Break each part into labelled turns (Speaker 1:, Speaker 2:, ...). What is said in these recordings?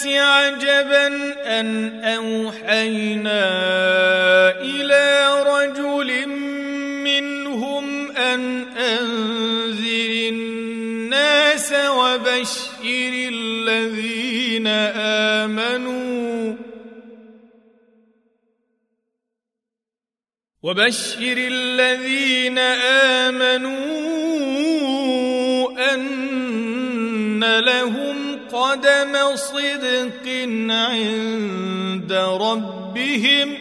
Speaker 1: للناس عجبا أن أوحينا إلى رجل منهم أن أنذر الناس وبشر الذين آمنوا وبشر الذين آمنوا أن لهم قدم صدق عند ربهم.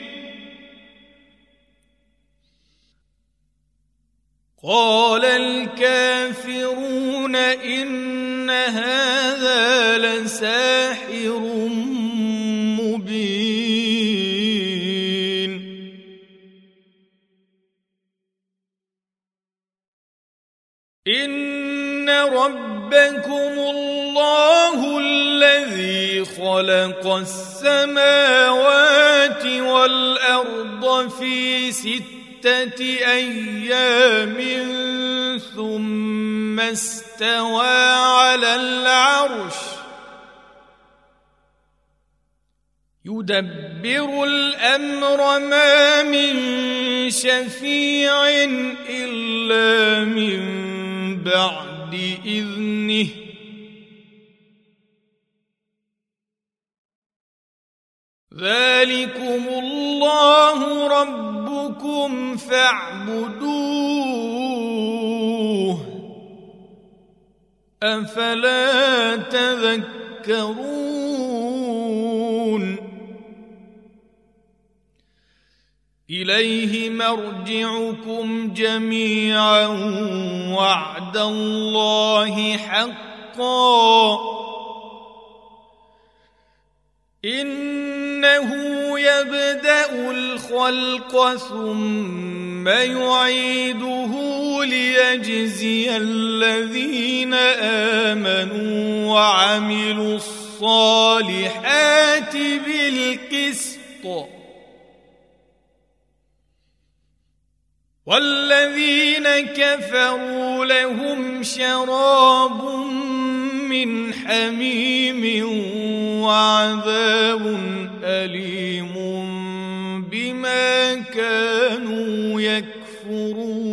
Speaker 1: قال الكافرون إن هذا لساحر خلق السماوات والأرض في ستة أيام ثم استوى على العرش. يدبر الأمر ما من شفيع إلا من بعد إذنه. ذلكم الله ربكم فاعبدوه. أفلا تذكرون؟ إليه مرجعكم جميعا وعد الله حقا. إنه يبدأ الخلق ثم يعيده ليجزي الذين آمنوا وعملوا الصالحات بالقسط. والذين كفروا لهم شراب من حميم وعذاب أليم بما كانوا يكفرون.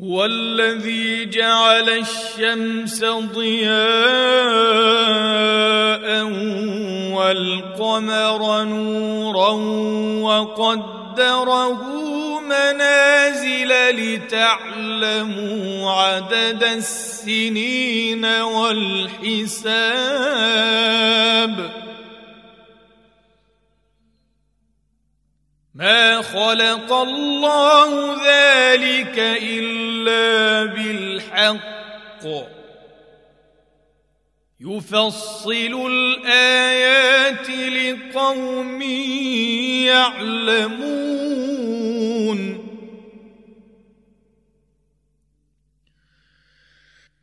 Speaker 1: هو الذي جعل الشمس ضياء والقمر نورا وقدره منازل لتعلموا عدد السنين والحساب. ما خلق الله ذلك إلا بالحق. يفصل الآيات لقوم يعلمون.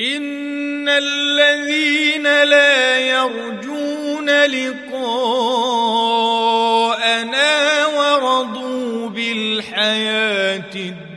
Speaker 1: ان الذين لا يرجون لقاءنا ورضوا بالحياة الدنيا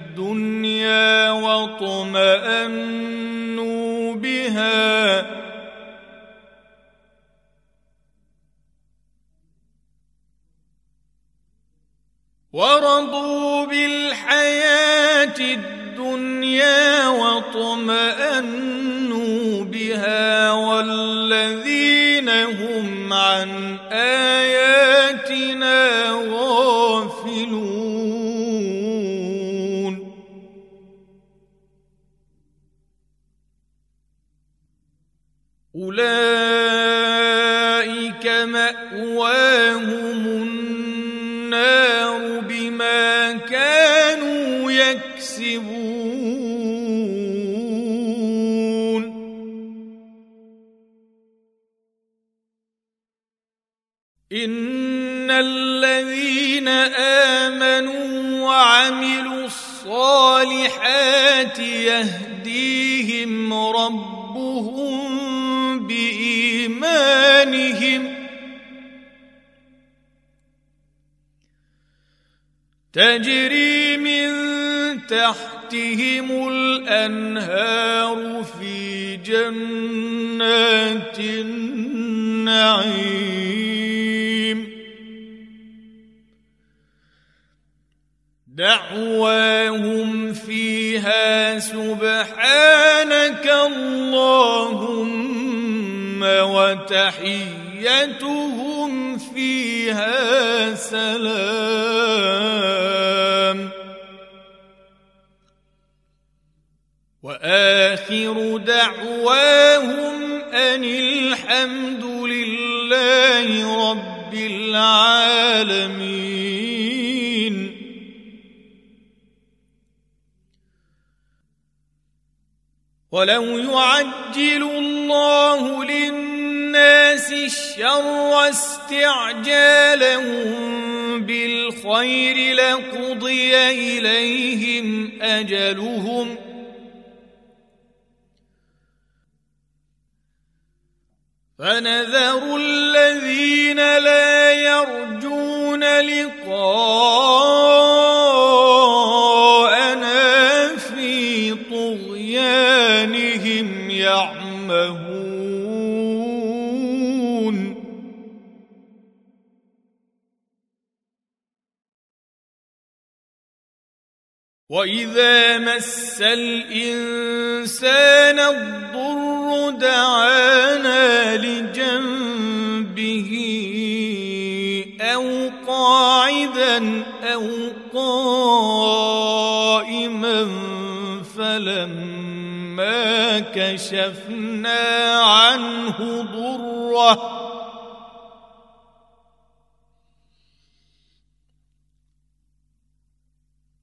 Speaker 1: تحتهم الانهار في جنات النعيم. دعواهم ولو يعجل الله للناس الشر استعجالهم بالخير لقضي إليهم أجلهم فنذر الذين لا يرجون لقاءنا واذا مس الانسان الضر دعانا لجنبه أو قاعدا أو قائما فلما كشفنا عنه ضره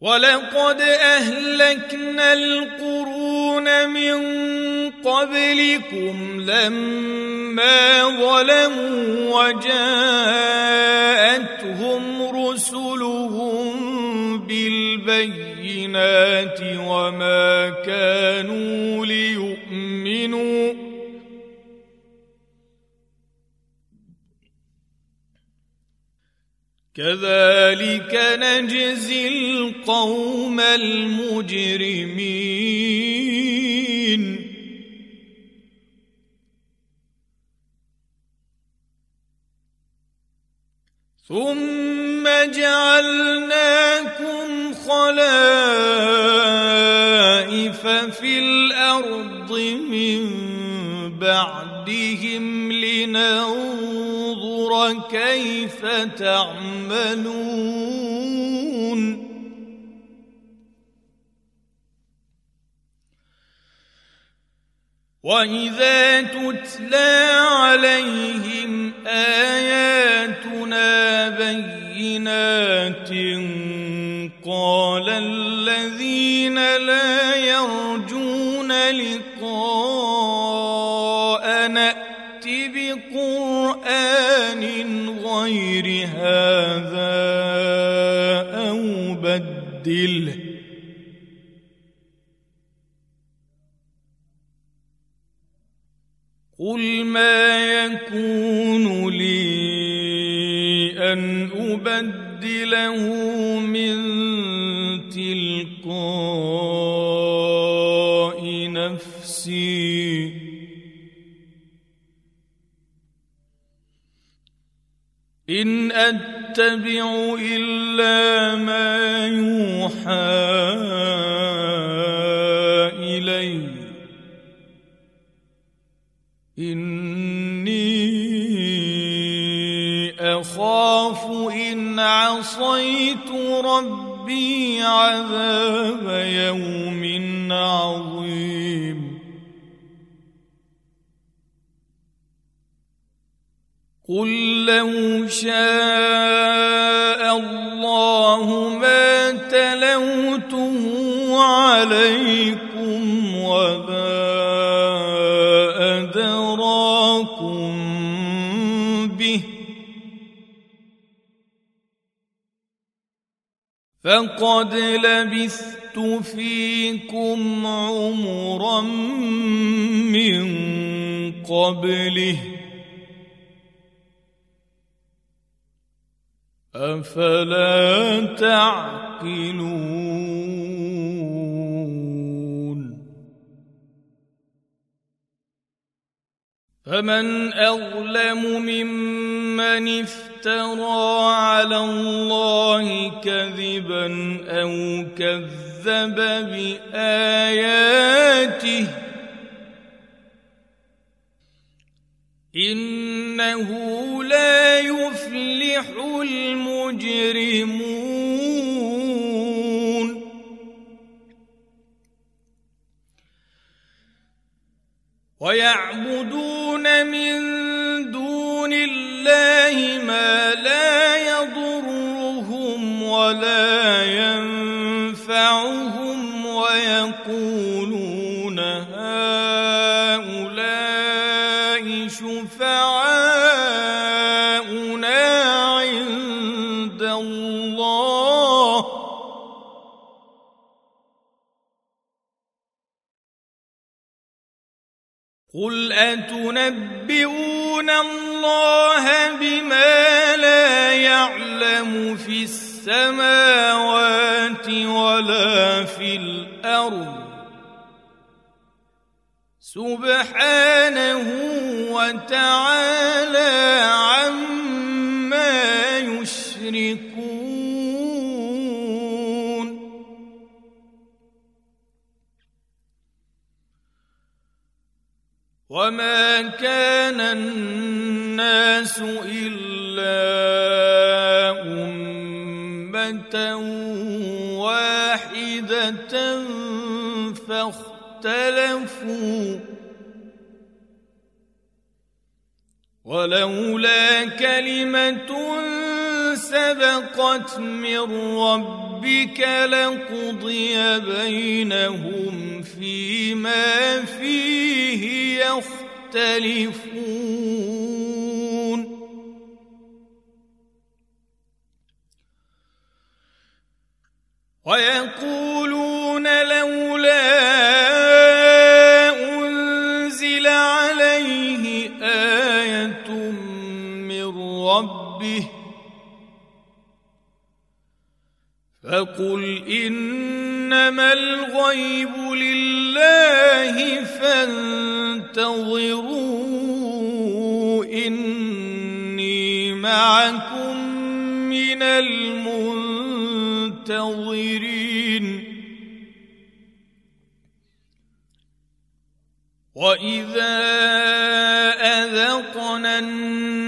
Speaker 1: ولقد أهلكنا القرون من قبلكم لما ظلموا وجاءتهم رسلهم بالبينات وما كانوا ليؤمنوا كذلك نجزي القوم المجرمين. ثم جعلناكم خلائف في الأرض من بعدهم لننظر كيف تعملون؟ وإذا تتلى عليهم آياتنا بينات قال الذين لا يرجون لقاء غير هذا أبدله قل ما يكون لي أن أبدله من تلقاء نفسي. إن أتبع إلا ما يوحى إلي. إني أخاف إن عصيت ربي عذاب يوم عظيم. قل لو شاء الله ما تلوته عليكم وما أدراكم به فقد لبثت فيكم عمرا من قبله أفلا تعقلون؟ فمن أظلم ممن افترى على الله كذبا أو كذب بآياته إنه لا يفلح المجرمون. ويعبدون من دون الله ما لا يضرهم ولا ينفعهم ويقولون أتنبئون الله بما لا يعلم في السماوات ولا في الأرض. سبحانه وتعالى عما وما كان الناس إلا أمة واحدة فاختلفوا ولولا كلمة سبقت من ربك لقضي بينهم فيما فيه يختلفون. ويقولون لولا أنزل عليه آية من ربه فقل إنما الغيب لله فانتظروا إني معكم من المنتظرين. وإذا أذقنا الناس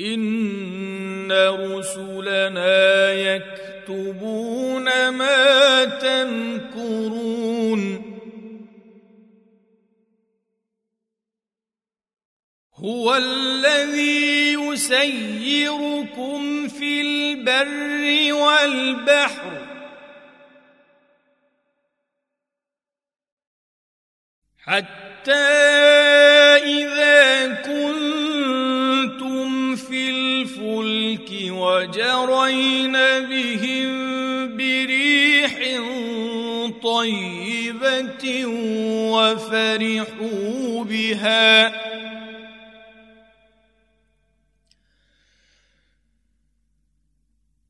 Speaker 1: إن رسلنا يكتبون ما تمكرون هو الذي يسيركم في البر والبحر حتى إذا كنتم وجرين بهم بريح طيبة وفرحوا بها.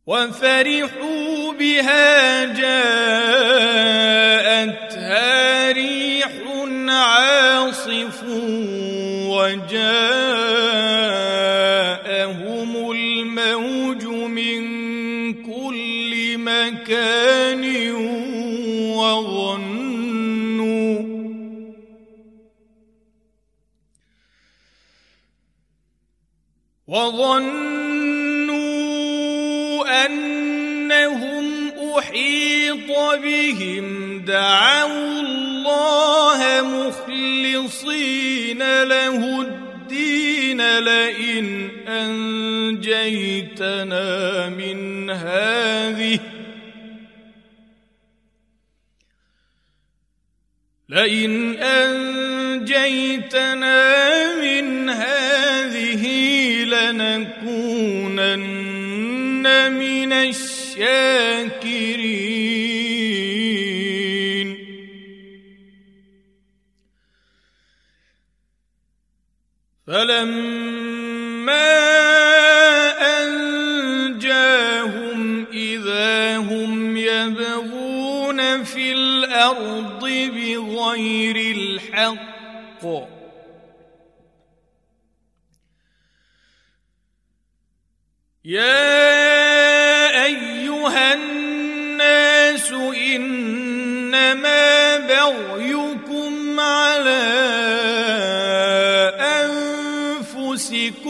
Speaker 1: وفرحوا بها جاءتها ريح عاصف وجاءهم مكان وظنوا وظنوا أنهم أحيط بهم. دعوا الله مخلصين له الدين. لئن أنجيتنا من هذه لئن أنجيتنا من هذه لنكونن من الشاكرين. فلما في الأرض بغير الحق. يا أيها الناس إنما بغيكم على أنفسكم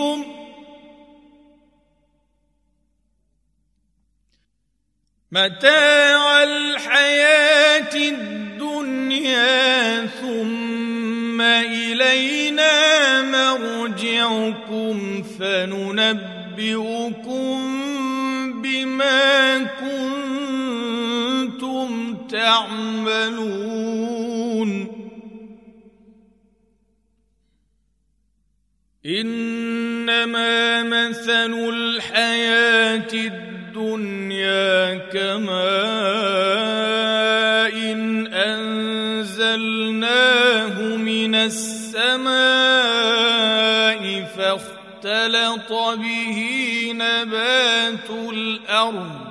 Speaker 1: متاع الحياة الدنيا ثم إلينا مرجعكم فننبئكم بما كنتم تعملون. إنما مثل الحياة الدنيا كماء إن أنزلناه من السماء فاختلط به نبات الأرض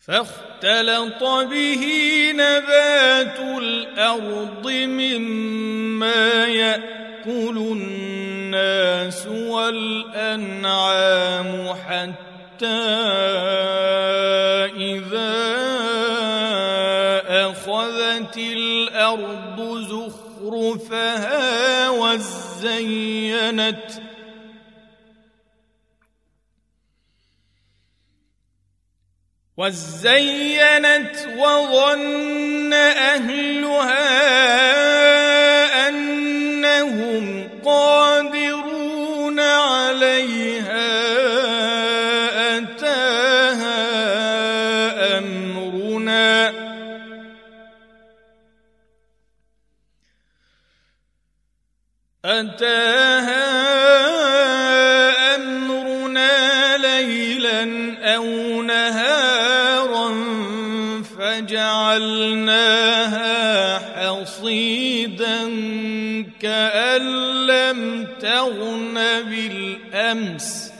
Speaker 1: فاختلط به نبات الأرض مما يأكل الناس والأنعام حتى إذا أخذت الأرض زخرفها وزينت وزينت وظن أهلها كأن لم تغن بالأمس.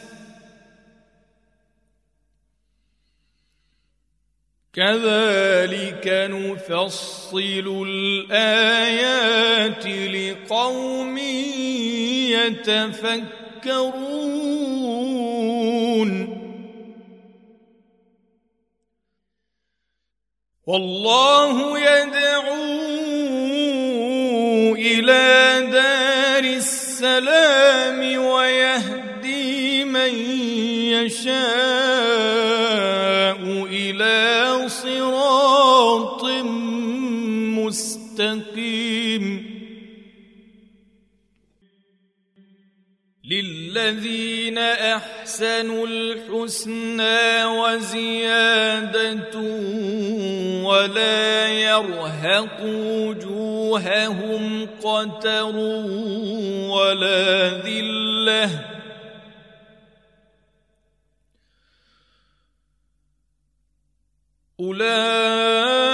Speaker 1: كذلك نفصل الآيات لقوم يتفكرون. والله يدعو إلى دار السلام ويهدي من يشاء إلى صراط مستقيم. للذين أحسنوا الحسنى وزيادة ولا يرهق وجوههم قتر ولا ذلة أولئك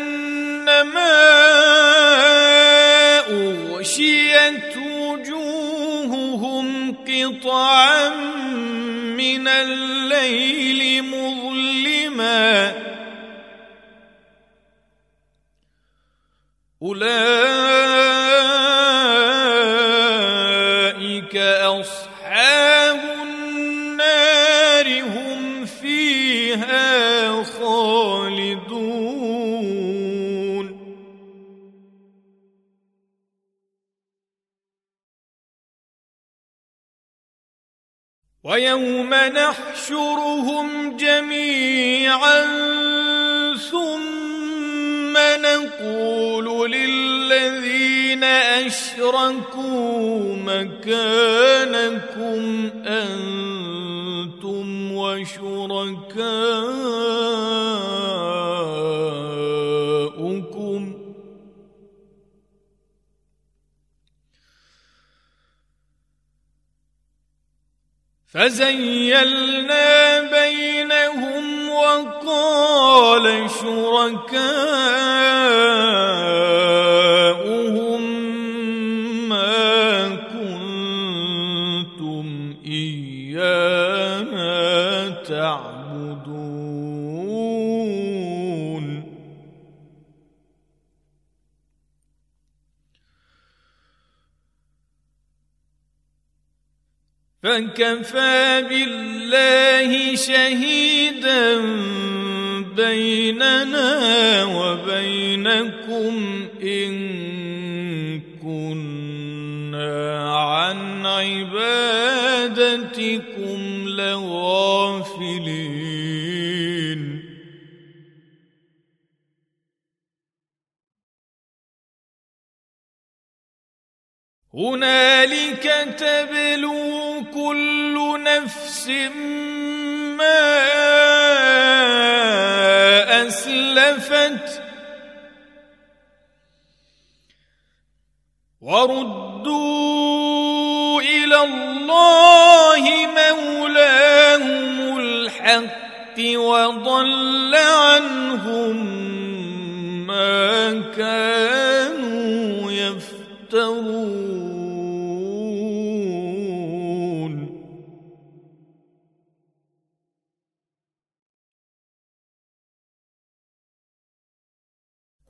Speaker 1: كانما أغشيت وجوههم قطعا من الليل مظلما. أولئك ويوم نحشرهم جميعا ثم نقول للذين أشركوا مكانكم أنتم وشركاؤكم فزيلنا بينهم وقال شركاؤهم فكفى بالله شهيدا بيننا وبينكم إن نفس ما أسلفت وردوا إلى الله مولاهم الحق وضل عنهم ما كانوا يفترون.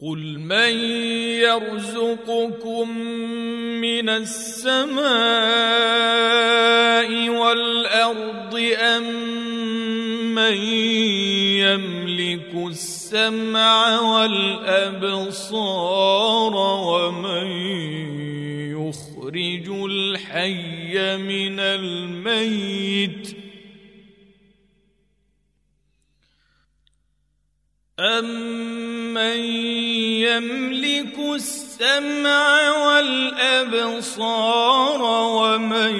Speaker 1: قل من يرزقكم من السماء والارض ام من يملك السمع والابصار ومن يخرج الحي من الميت أمن يملك السمع والأبصار ومن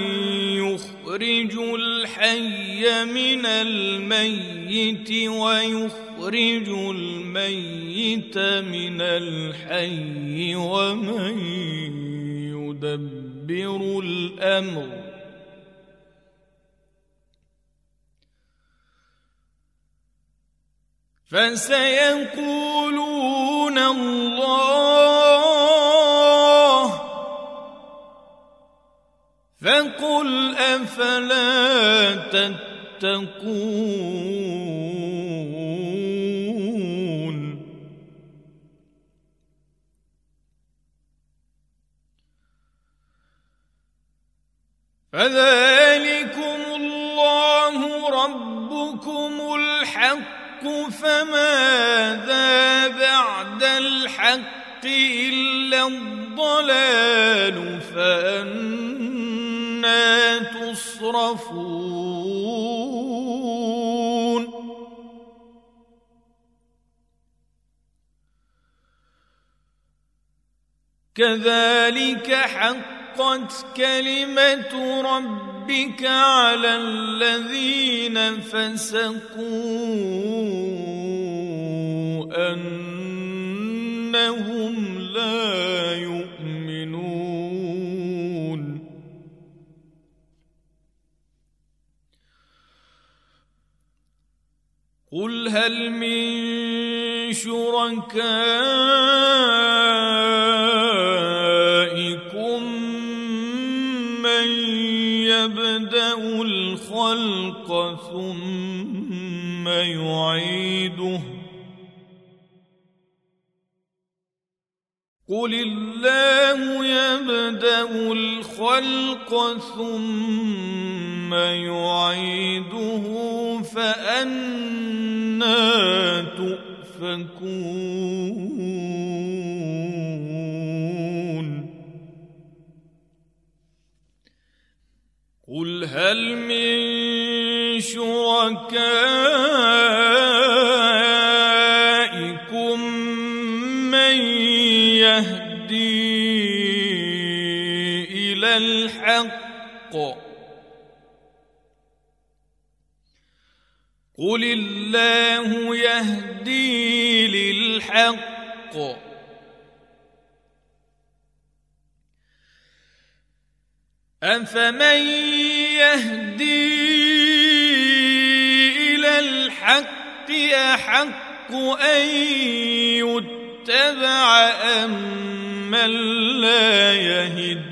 Speaker 1: يخرج الحي من الميت ويخرج الميت من الحي ومن يدبر الامر فسيقولون الله. فقل أفلا تتقون. فذلكم الله ربكم الحق. الحق فماذا بعد الحق إلا الضلال؟ فأنا تصرفون. كذلك حقت كلمة ربك على الذين فسقوا أنهم لا يؤمنون. قل هل من شركائكم الخلق ثم يعيده. قل الله يبدا الخلق ثم يعيده فانا تؤفكون. قل هل من شركائكم من يهدي إلى الحق قل الله يهدي للحق أفمن يهدي إلى الحق أحق أن يتبع أم من لا يهدي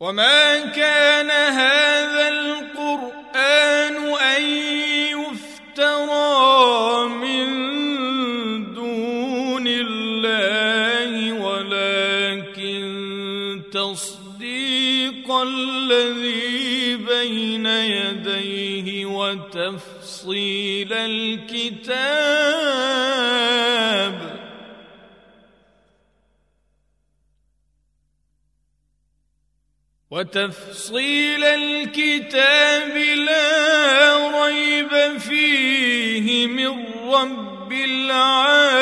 Speaker 1: وما كان هذا القران ان يفترى من الذي بين يديه وتفصيل الكتاب وتفصيل الكتاب لا ريب فيه من رب العالمين.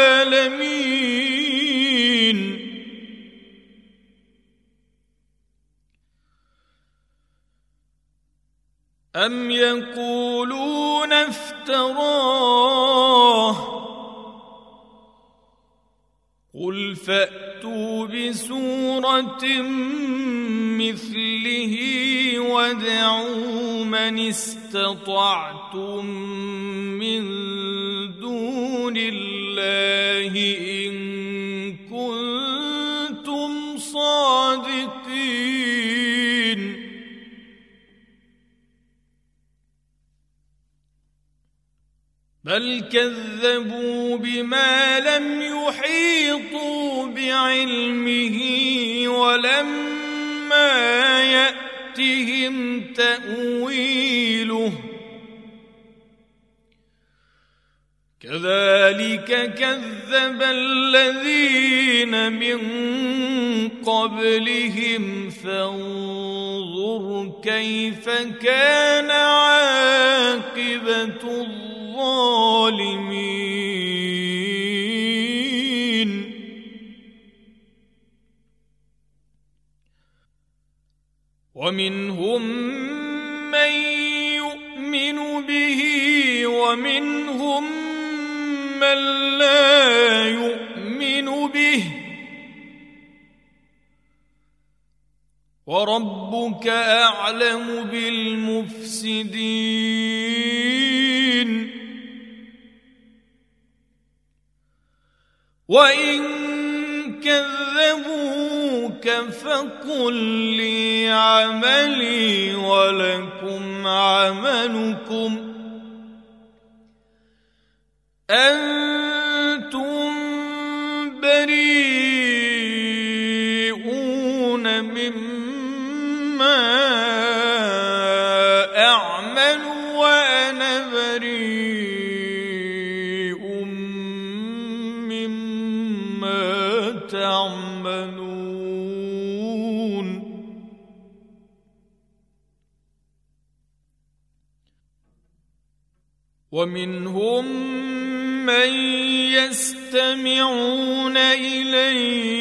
Speaker 1: أم يقولون افتراه قل فاتوا بسوره مثله وادعوا من استطعتم من بل كذبوا بما لم يحيطوا بعلمه ولما ياتهم تاويله كذلك كذب الذين من قبلهم فانظر كيف كان عاقبه الظالمين. ومنهم من يؤمن به ومنهم من لا يؤمن به. وربك أعلم بالمفسدين. وان كذبوك فقل لي عملي ولكم عملكم أنتم بريئون ومنهم من يستمعون إليك.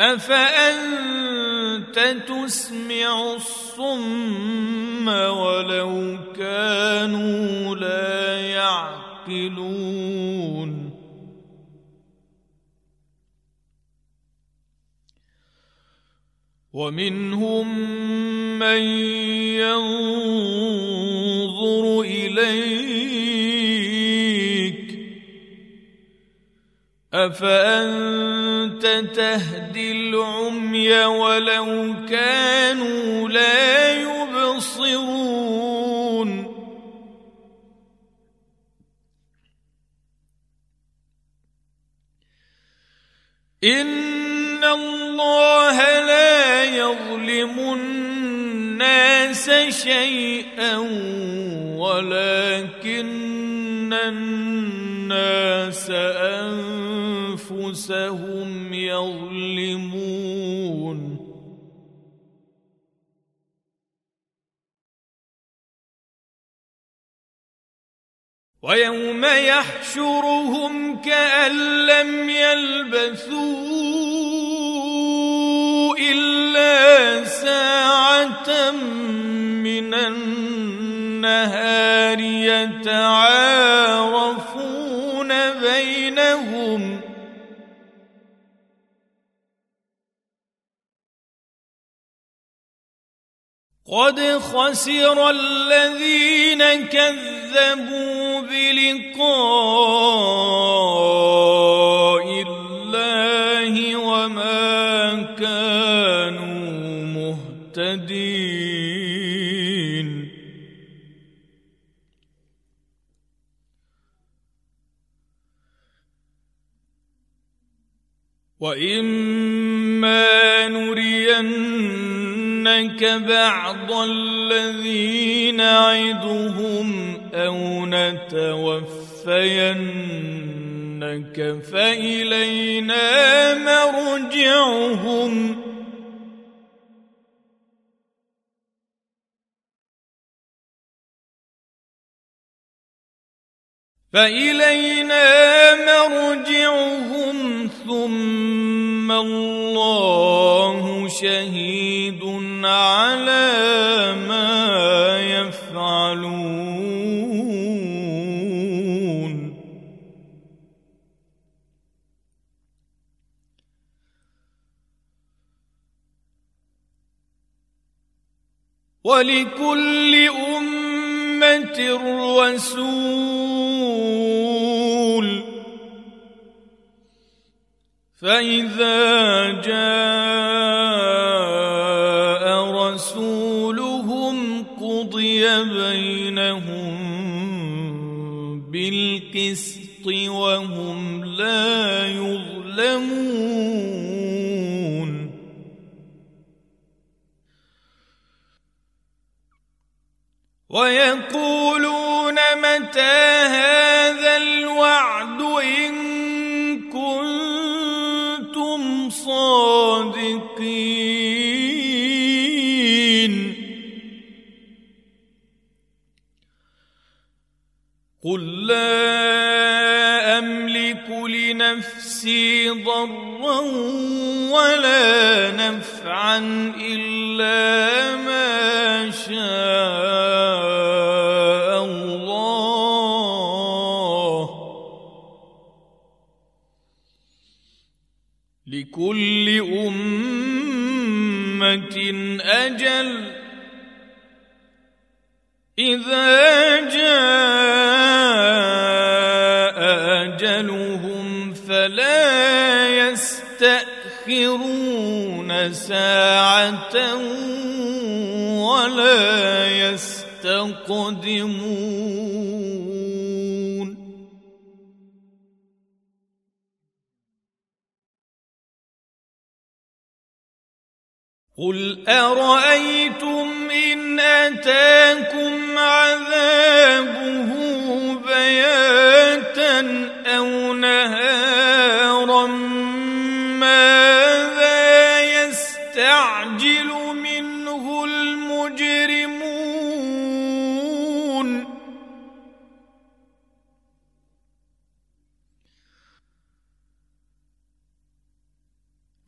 Speaker 1: أفأنت تسمع الصم ولو كانوا لا يعقلون؟ ومنهم من ينظر إليك. أفأنت تهدي العمي ولو كانوا لا يبصرون؟ إن الله لا يظلم الناس شيئا ولكن الناس أنفسهم يظلمون. ويوم يحشرهم كأن لم يلبثوا. إلا ساعة من النهار يتعارفون بينهم. قد خسر الذين كذبوا بلقاء الله وما واما نرينك بعض الذي نعدهم أو نتوفينك فالينا مرجعهم فإلينا مرجعهم ثم الله شهيد على ما يفعلون. ولكل أمة رسول فإذا جاء رسولهم قضي بينهم بالقسط وهم لا يظلمون. ويقولون متى هذا قل لا أملك لنفسي ضرا ولا نفعا إلا ما شاء الله لكل أمة أجل إذا جاء يستأخرون ساعة ولا يستقدمون. قل أرأيتم إن أتاكم عذابه بياتا أو نهارا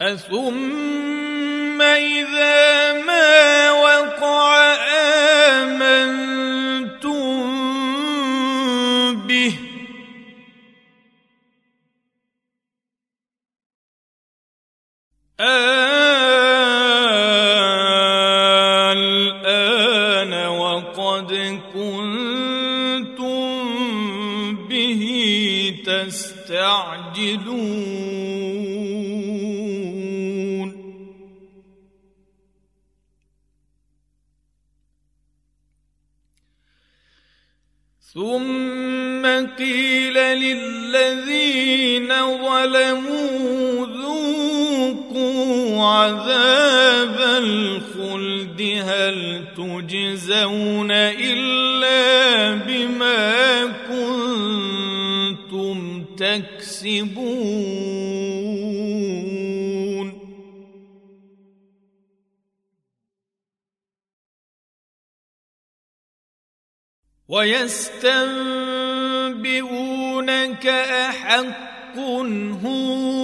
Speaker 1: أثم إذا ما وقع آمنتم تجزون إلا بما كنتم تكسبون. ويستنبئونك أحق هو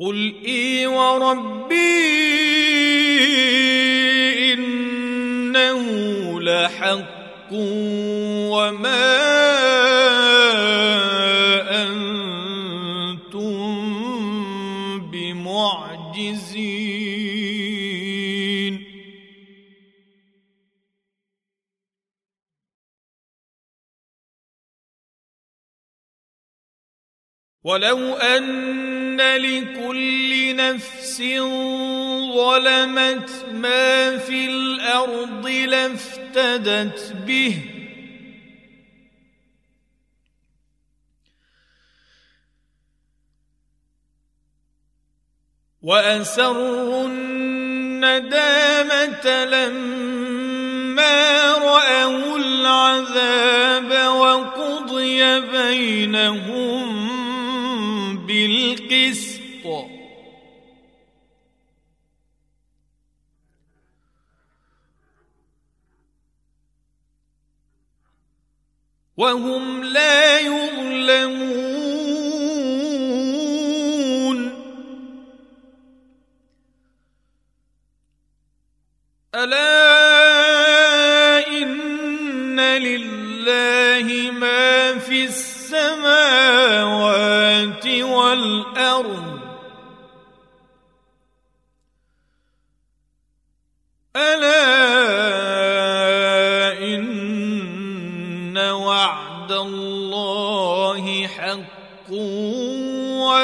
Speaker 1: قل إي وربي إنه لحق وما أنتم بمعجزين. ولو أن لكل نفس ظلمت ما في الأرض لافتدت به. وأسروا الندامة لما رأوا العذاب وقضي بينهم. بالقسط وهم لا يظلمون. ألا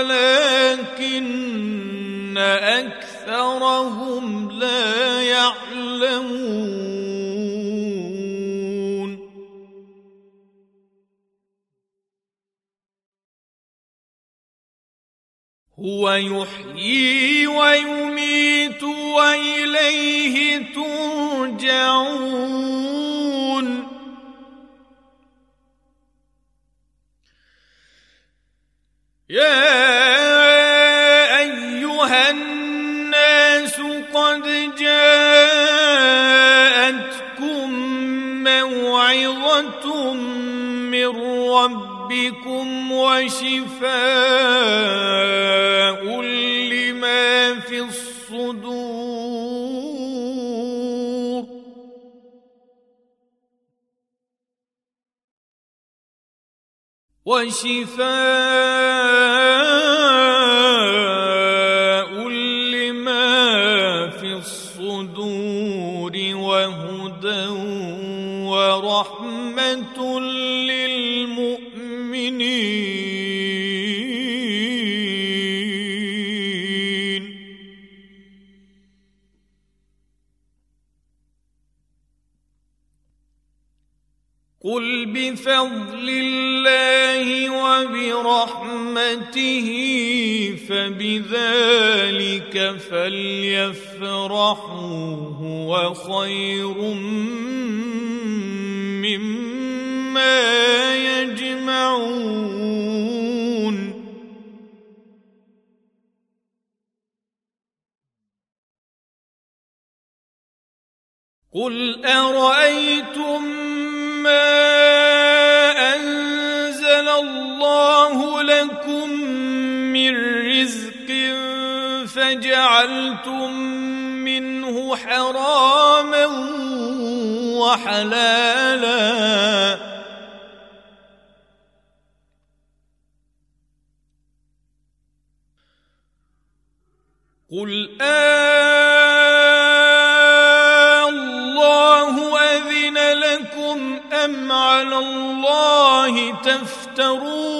Speaker 1: ولكن أكثرهم لا يعلمون. هو يحيي ويميت وإليه ترجعون. يا أيها الناس قد جاءتكم موعظة من ربكم وشفاء لما في الصدور. وشفاء وبرحمته فبذلك فليفرحوا هو خير مما يجمعون. قل أرأيتم ما الله لكم من رزق فجعلتم منه حراما وحلالا. قل آه الله أذن لكم أم على الله تفترون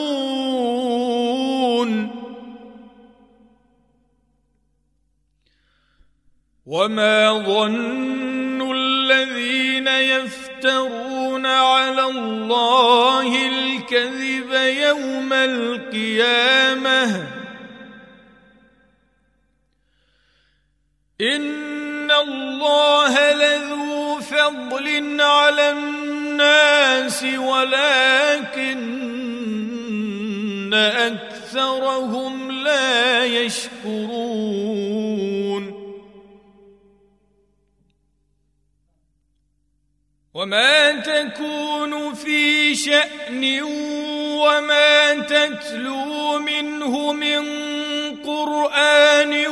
Speaker 1: وما ظن الذين يفترون على الله الكذب يوم القيامه. إن الله لذو فضل على الناس ولكن أكثرهم لا يشكرون. وما تكون في شأن وما تتلو منه من قرآن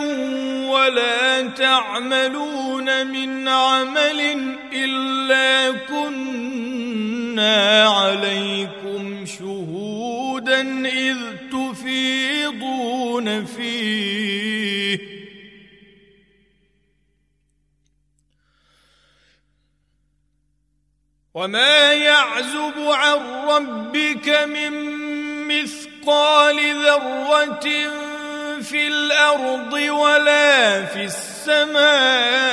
Speaker 1: ولا تعملون من عمل إلا كنا عليكم شهودا إذ تفيضون فيه وما يعزب عن ربك من مثقال ذرة في الأرض ولا في السماء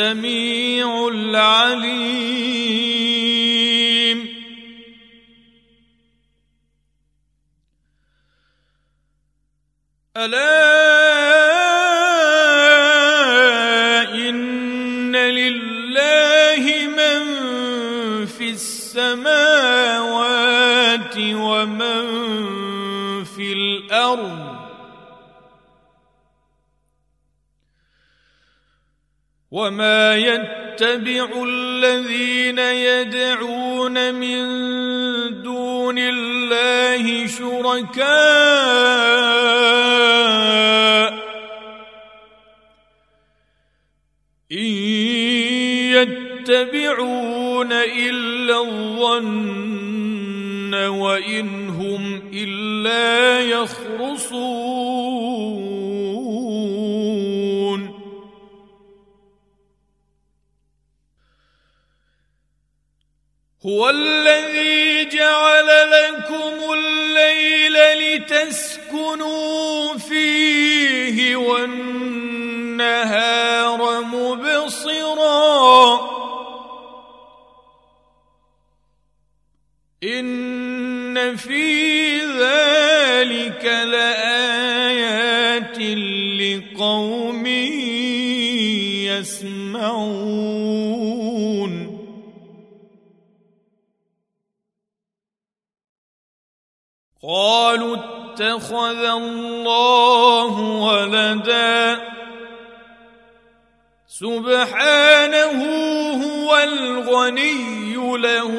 Speaker 1: السميع العليم. ألا السماوات ومن وما يتبع الذين يدعون من دون الله شركاء ان يتبعون الا الظن وان هم الا يخرصون هو الذي جعل لكم الليل لتسكنوا فيه والنهار مبصرا. إن في ذلك لآيات لقوم يسمعون. قالوا اتخذ الله ولدا. سبحانه هو الغني له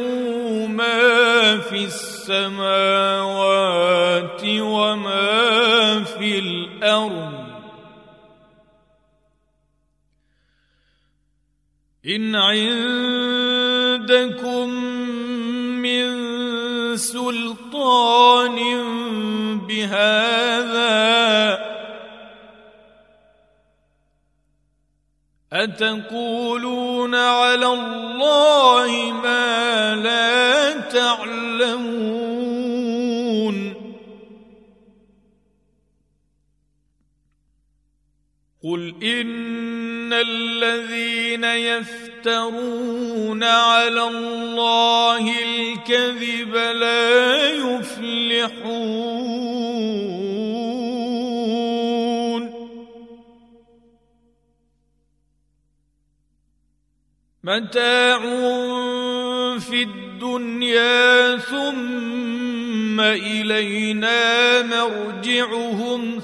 Speaker 1: ما في السماوات وما في الأرض. إن عندكم من سلطان بهذا. أتقولون على الله ما لا تعلمون؟ قل إن الذين يفترون على الله الكذب لا يفلحون متاع في الدنيا ثم الينا مرجعهم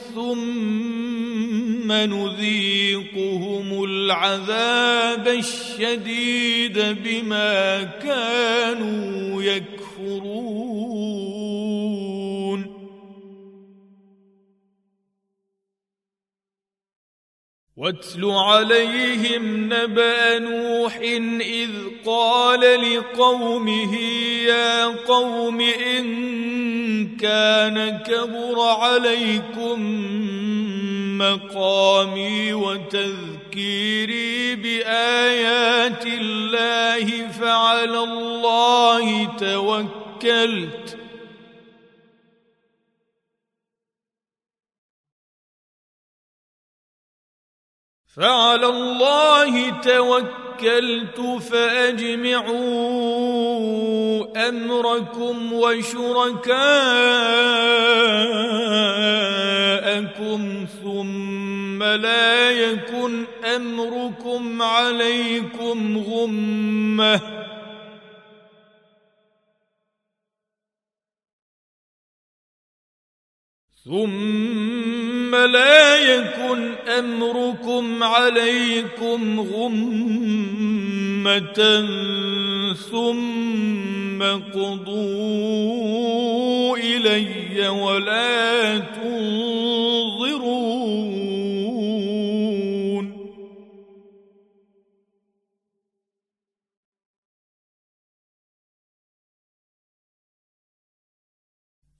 Speaker 1: ثم نذيقهم العذاب الشديد بما كانوا يكفرون. واتل عليهم نبأ نوح إذ قال لقومه يا قوم إن كان كبر عليكم مقامي وتذكيري بآيات الله فعلى الله توكلت فعلى الله توكلت فأجمعوا أمركم وشركاءكم ثم لا يكن أمركم عليكم غمة ثم لا يكن أمركم عليكم غمة ثم قضوا إلي ولا تنظرون.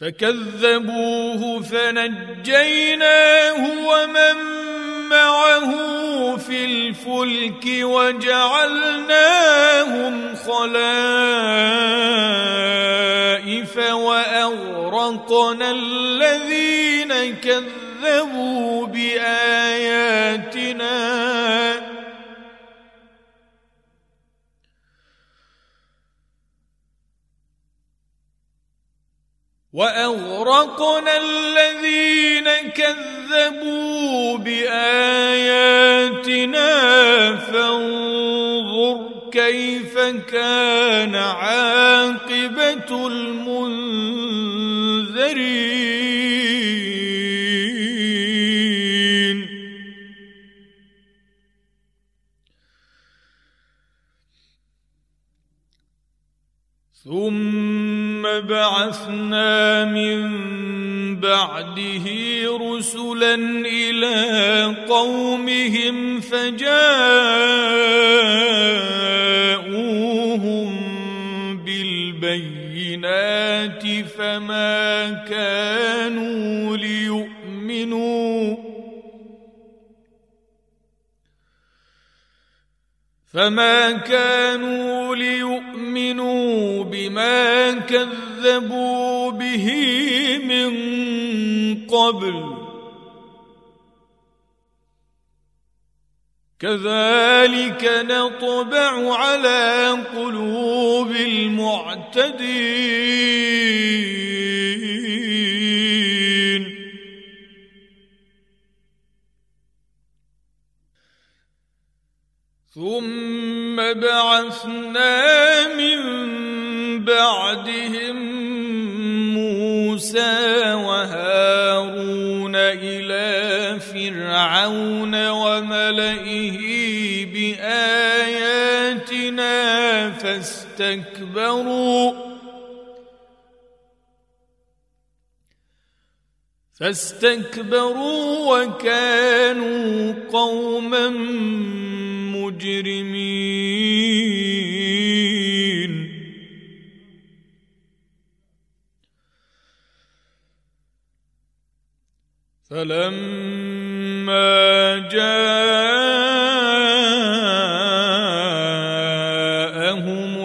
Speaker 1: فكذبوه فنجيناه ومن معه في الفلك وجعلناهم خلائف وأغرقنا الذين كذبوا بآياتنا وأغرقنا الذين كذبوا بآياتنا فانظر كيف كان عاقبة المنذرين. ثم بعثنا من بعده رسلا إلى قومهم فجاءوهم بالبينات فما كانوا ليؤمنوا فما كانوا ليؤمنوا بما كذبوا به من قبل. كذلك نطبع على قلوب المعتدين. ثم بعثنا من بعدهم موسى وهارون إلى فرعون وملئه بآياتنا فاستكبروا فاستكبروا وكانوا قوما مجرمين. فلما جاءهم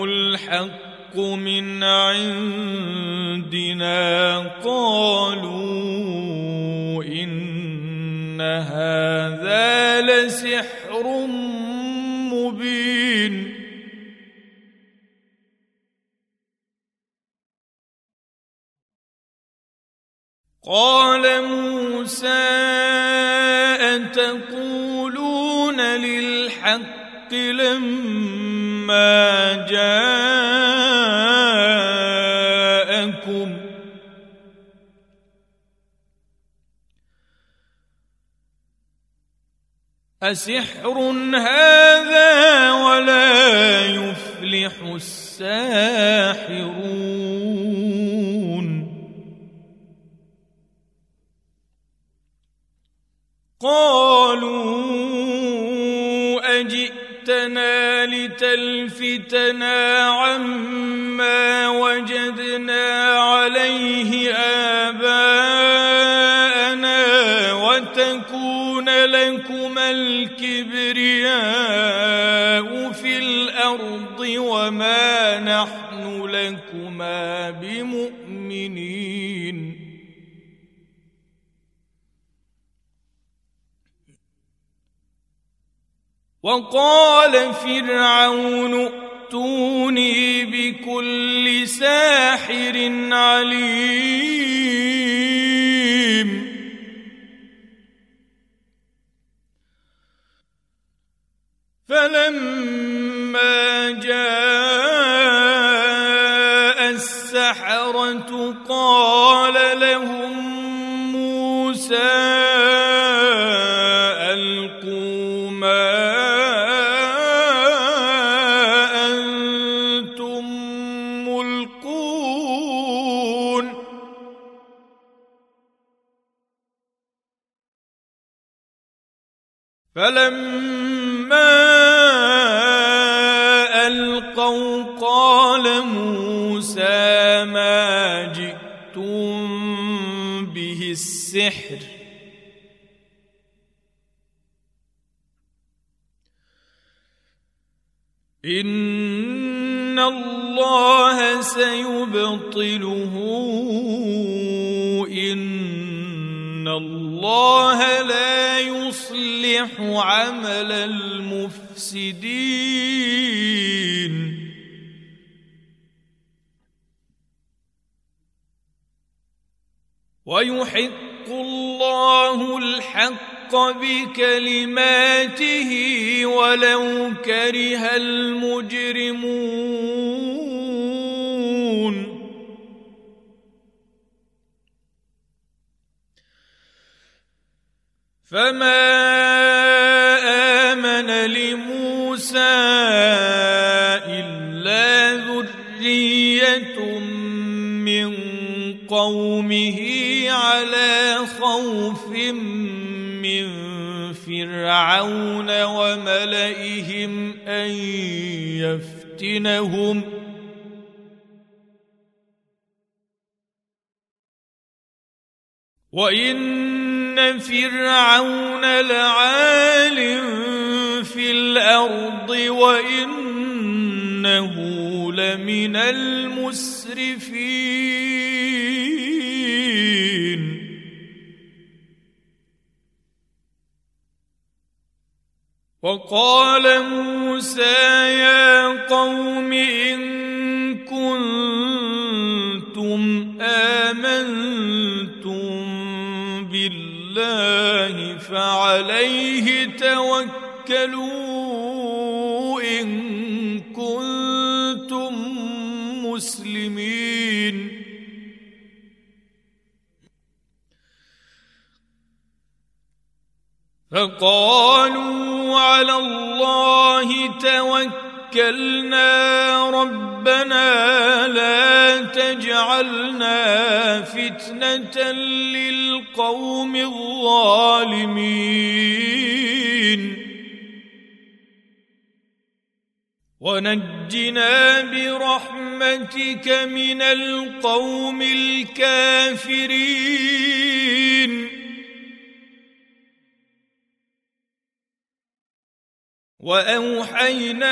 Speaker 1: الحق من عندنا قالوا إن هذا لسحر مبين. قال موسى أتقولون للحق لما جاءكم أسحر هذا ولا يفلح الساحرون الفتنا عما وجدنا عليه آباءنا وتكون لكما الكبرياء في الأرض وما نحن لكما بمؤمنين. وقال فرعون ائتوني بكل ساحر عليم. فلما ألقوا قال موسى ما جئتم به السحر إن الله سيبطله إن الله لا يصلح عمل المفسدين. ويحق الله الحق بكلماته ولو كره المجرمون. فما آمن لموسى إلا ذرية من قومه على خوف من فرعون وملئهم أن يفتنهم فرعون لعال في الأرض وإنه لمن المسرفين. وقال موسى يا قوم إن كنتم آمنتم فعليه توكلوا إن كنتم مسلمين. فقالوا على الله توكلنا ربنا لا تجعلنا فتنة للقوم الظالمين. ونجنا برحمتك من القوم الكافرين. وأوحينا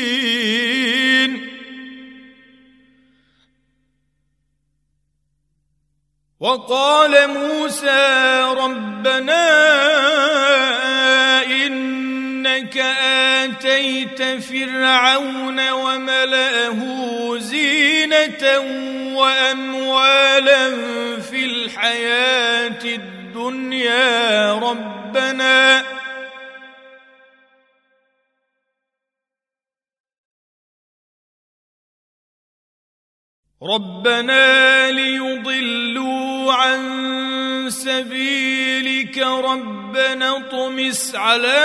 Speaker 1: وقال موسى ربنا إنك آتيت فرعون وملأه زينة وأموالا في الحياة الدنيا ربنا ربنا ليضلوا عن سبيلك ربنا اطمس على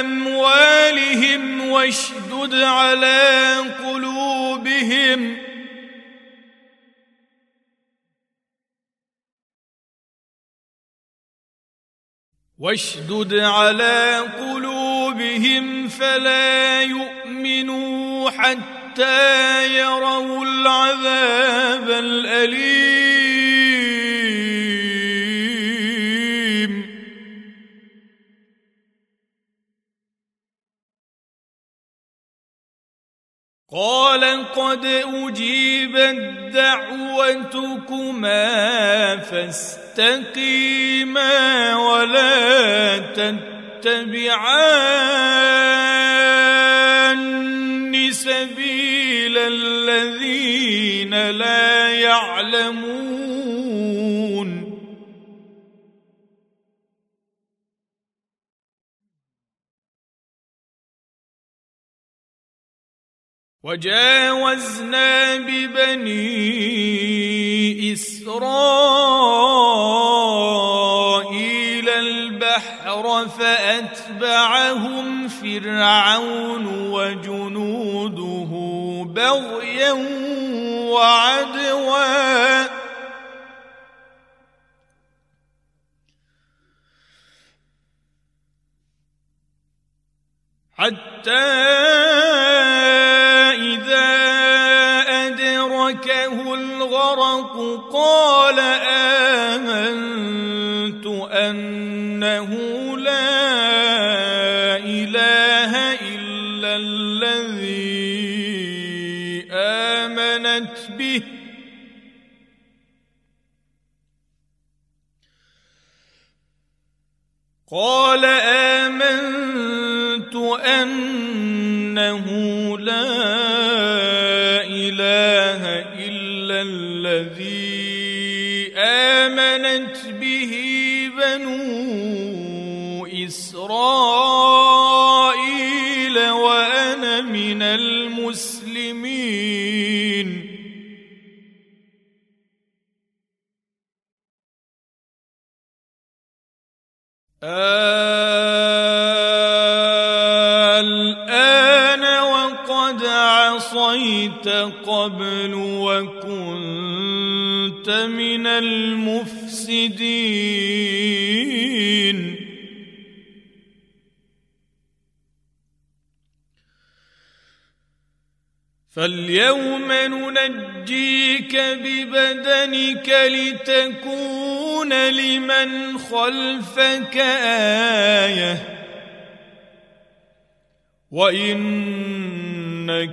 Speaker 1: أموالهم واشدد على قلوبهم. واشدد على قلوبهم فلا يؤمنوا حتى يروا العذاب الأليم. قال قد أجيبت دعوتكما فاستقيما ولا تتبعان سبيل الذين لا يعلمون. وجاوزنا ببني إسرائيل البحر فأتبعهم فرعون وجنوده. بغيا وعدوا. حتى الغرق قال آمنت. آمنت به. قال آمنت أنه لا الذي آمنت به بنو إسرائيل وأنا من المسلمين. الآن وقد عصيت قبل وكنت من المفسدين. فاليوم ننجيك ببدنك لتكون لمن خلفك آية وإن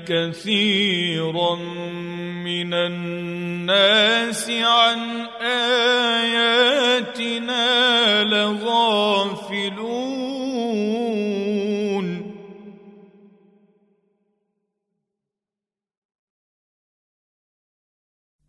Speaker 1: كثيرا من الناس عن آياتنا لغافلون.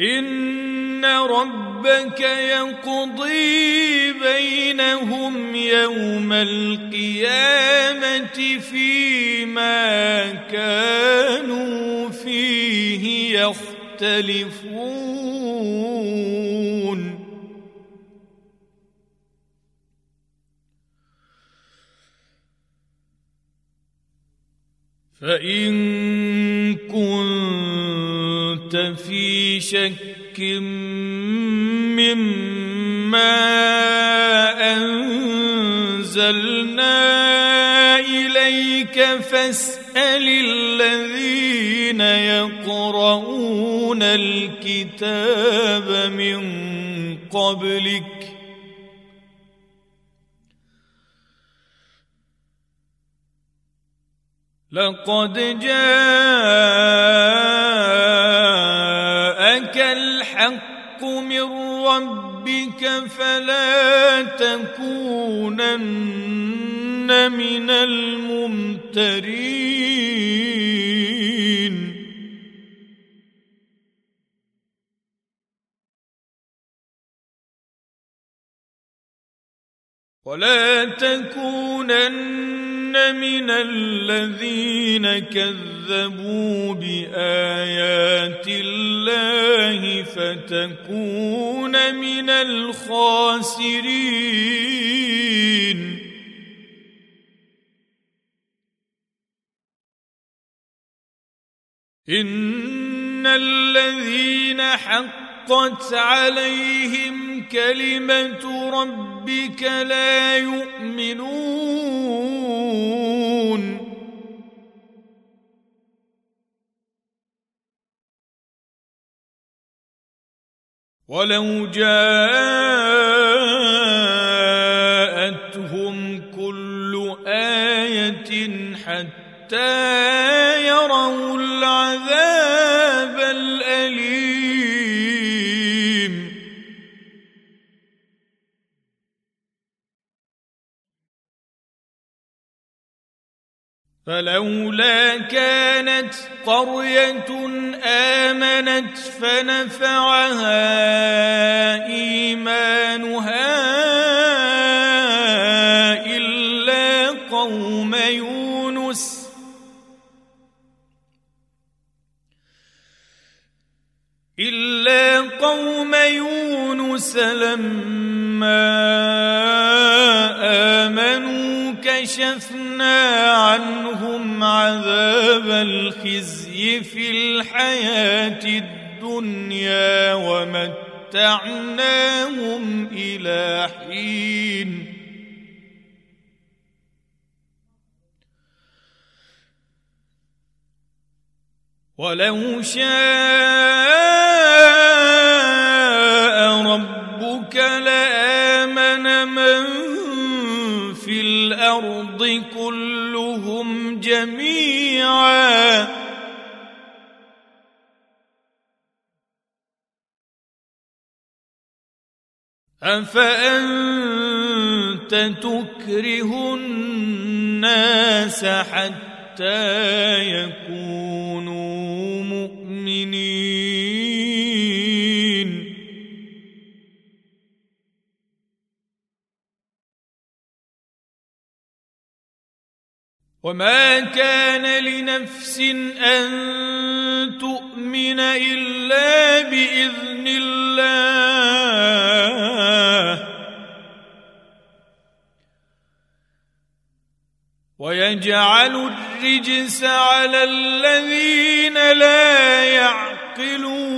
Speaker 1: إن ربك يقضي بينهم يوم القيامة فيما كانوا فيه يختلفون. فإن كنت في شك مما أنزلنا إليك فاسأل الذين يقرؤون الكتاب من قبلك لقد جاءك ربك فلا تكونن من الممترين. ولا تكونن من الذين كذبوا بآيات الله فتكون من الخاسرين. إن الذين حقت عليهم كلمة ربك لا يؤمنون. ولو جاءتهم كل آية حتى فلولا كانت قرية آمنت فنفعها إيمانها إلا قوم يونس. إلا قوم يونس لما آمنوا كشفنا عنهم عذاب الخزي في الحياة الدنيا ومتعناهم إلى حين ولو شاء أفأنت تكره الناس حتى يكونوا وما كان لنفس ان تؤمن الا باذن الله ويجعل الرجس على الذين لا يعقلون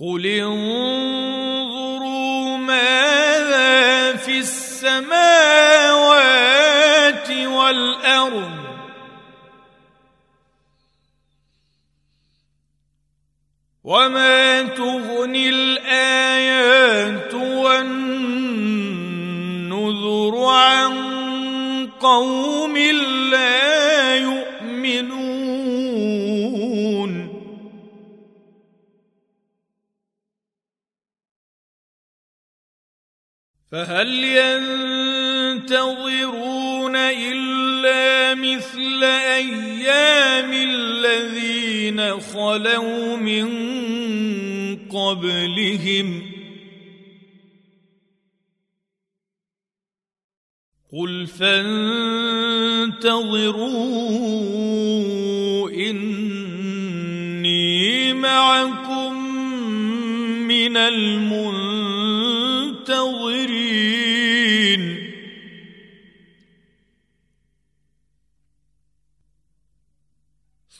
Speaker 1: قل انظروا ماذا في السماوات والارض وما تغني الايات والنذر عن قوم لا يؤمنون فهل ينتظرون إلا مثل أيام الذين خلوا من قبلهم؟ قل فانتظروا إني معكم من المنتظرين.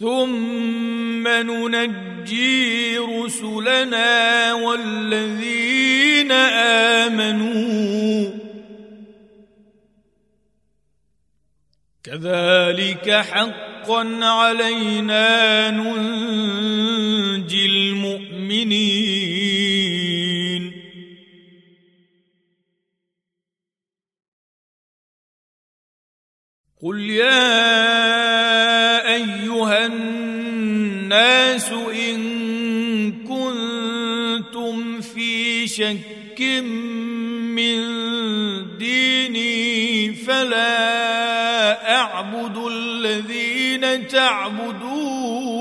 Speaker 1: ثم ننجي رسلنا والذين آمنوا. كذلك حقا علينا ننجي المؤمنين. قل يا أيها الناس إن كنتم في شك من ديني فلا أعبد الذين تعبدون.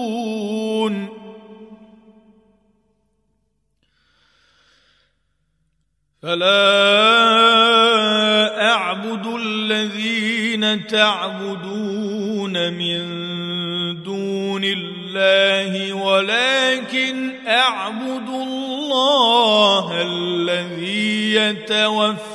Speaker 1: فلا أعبد الذين تعبدون من الله ولكن أعبد الله الذي يتوفاكم.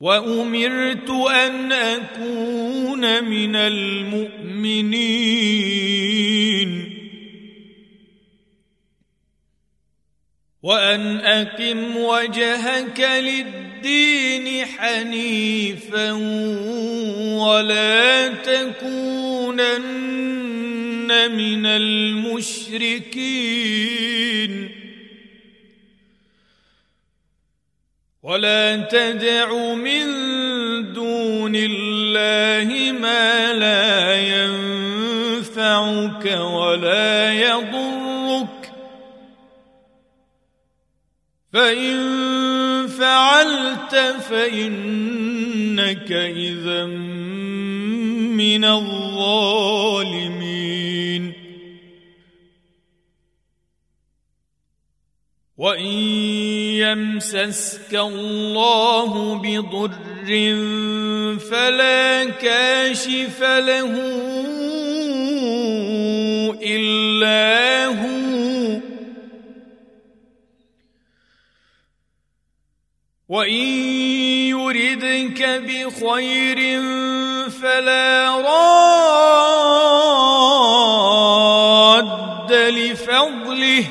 Speaker 1: وأمرت أن أكون من المؤمنين. وأن أقم وجهك للدين حنيفا ولا تكونن من المشركين. ولا تدع من دون الله ما لا ينفعك ولا يضرك. فإن فعلت فإنك إذا من الظالمين. وإن يمسسك الله بضر فلا كاشف له إلا هو. وإن يردك بخير فلا راد لفضله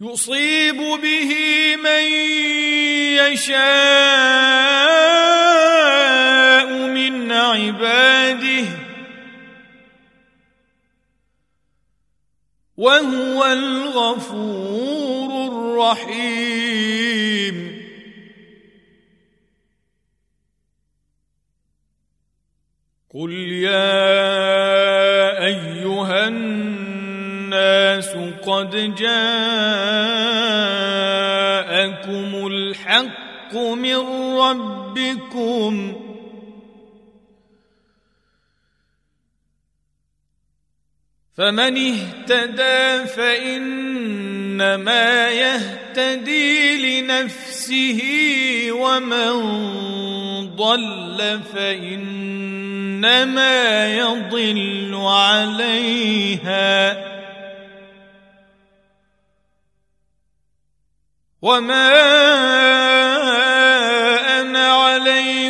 Speaker 1: يصيب به من يشاء من عباده وهو الغفور الرحيم. قل يا أيها الناس قد جاءكم الحق من ربكم فمن اهتدى فإنما يهتدي لنفسه ومن ضل فإنما يضل عليها. وما أنا عليكم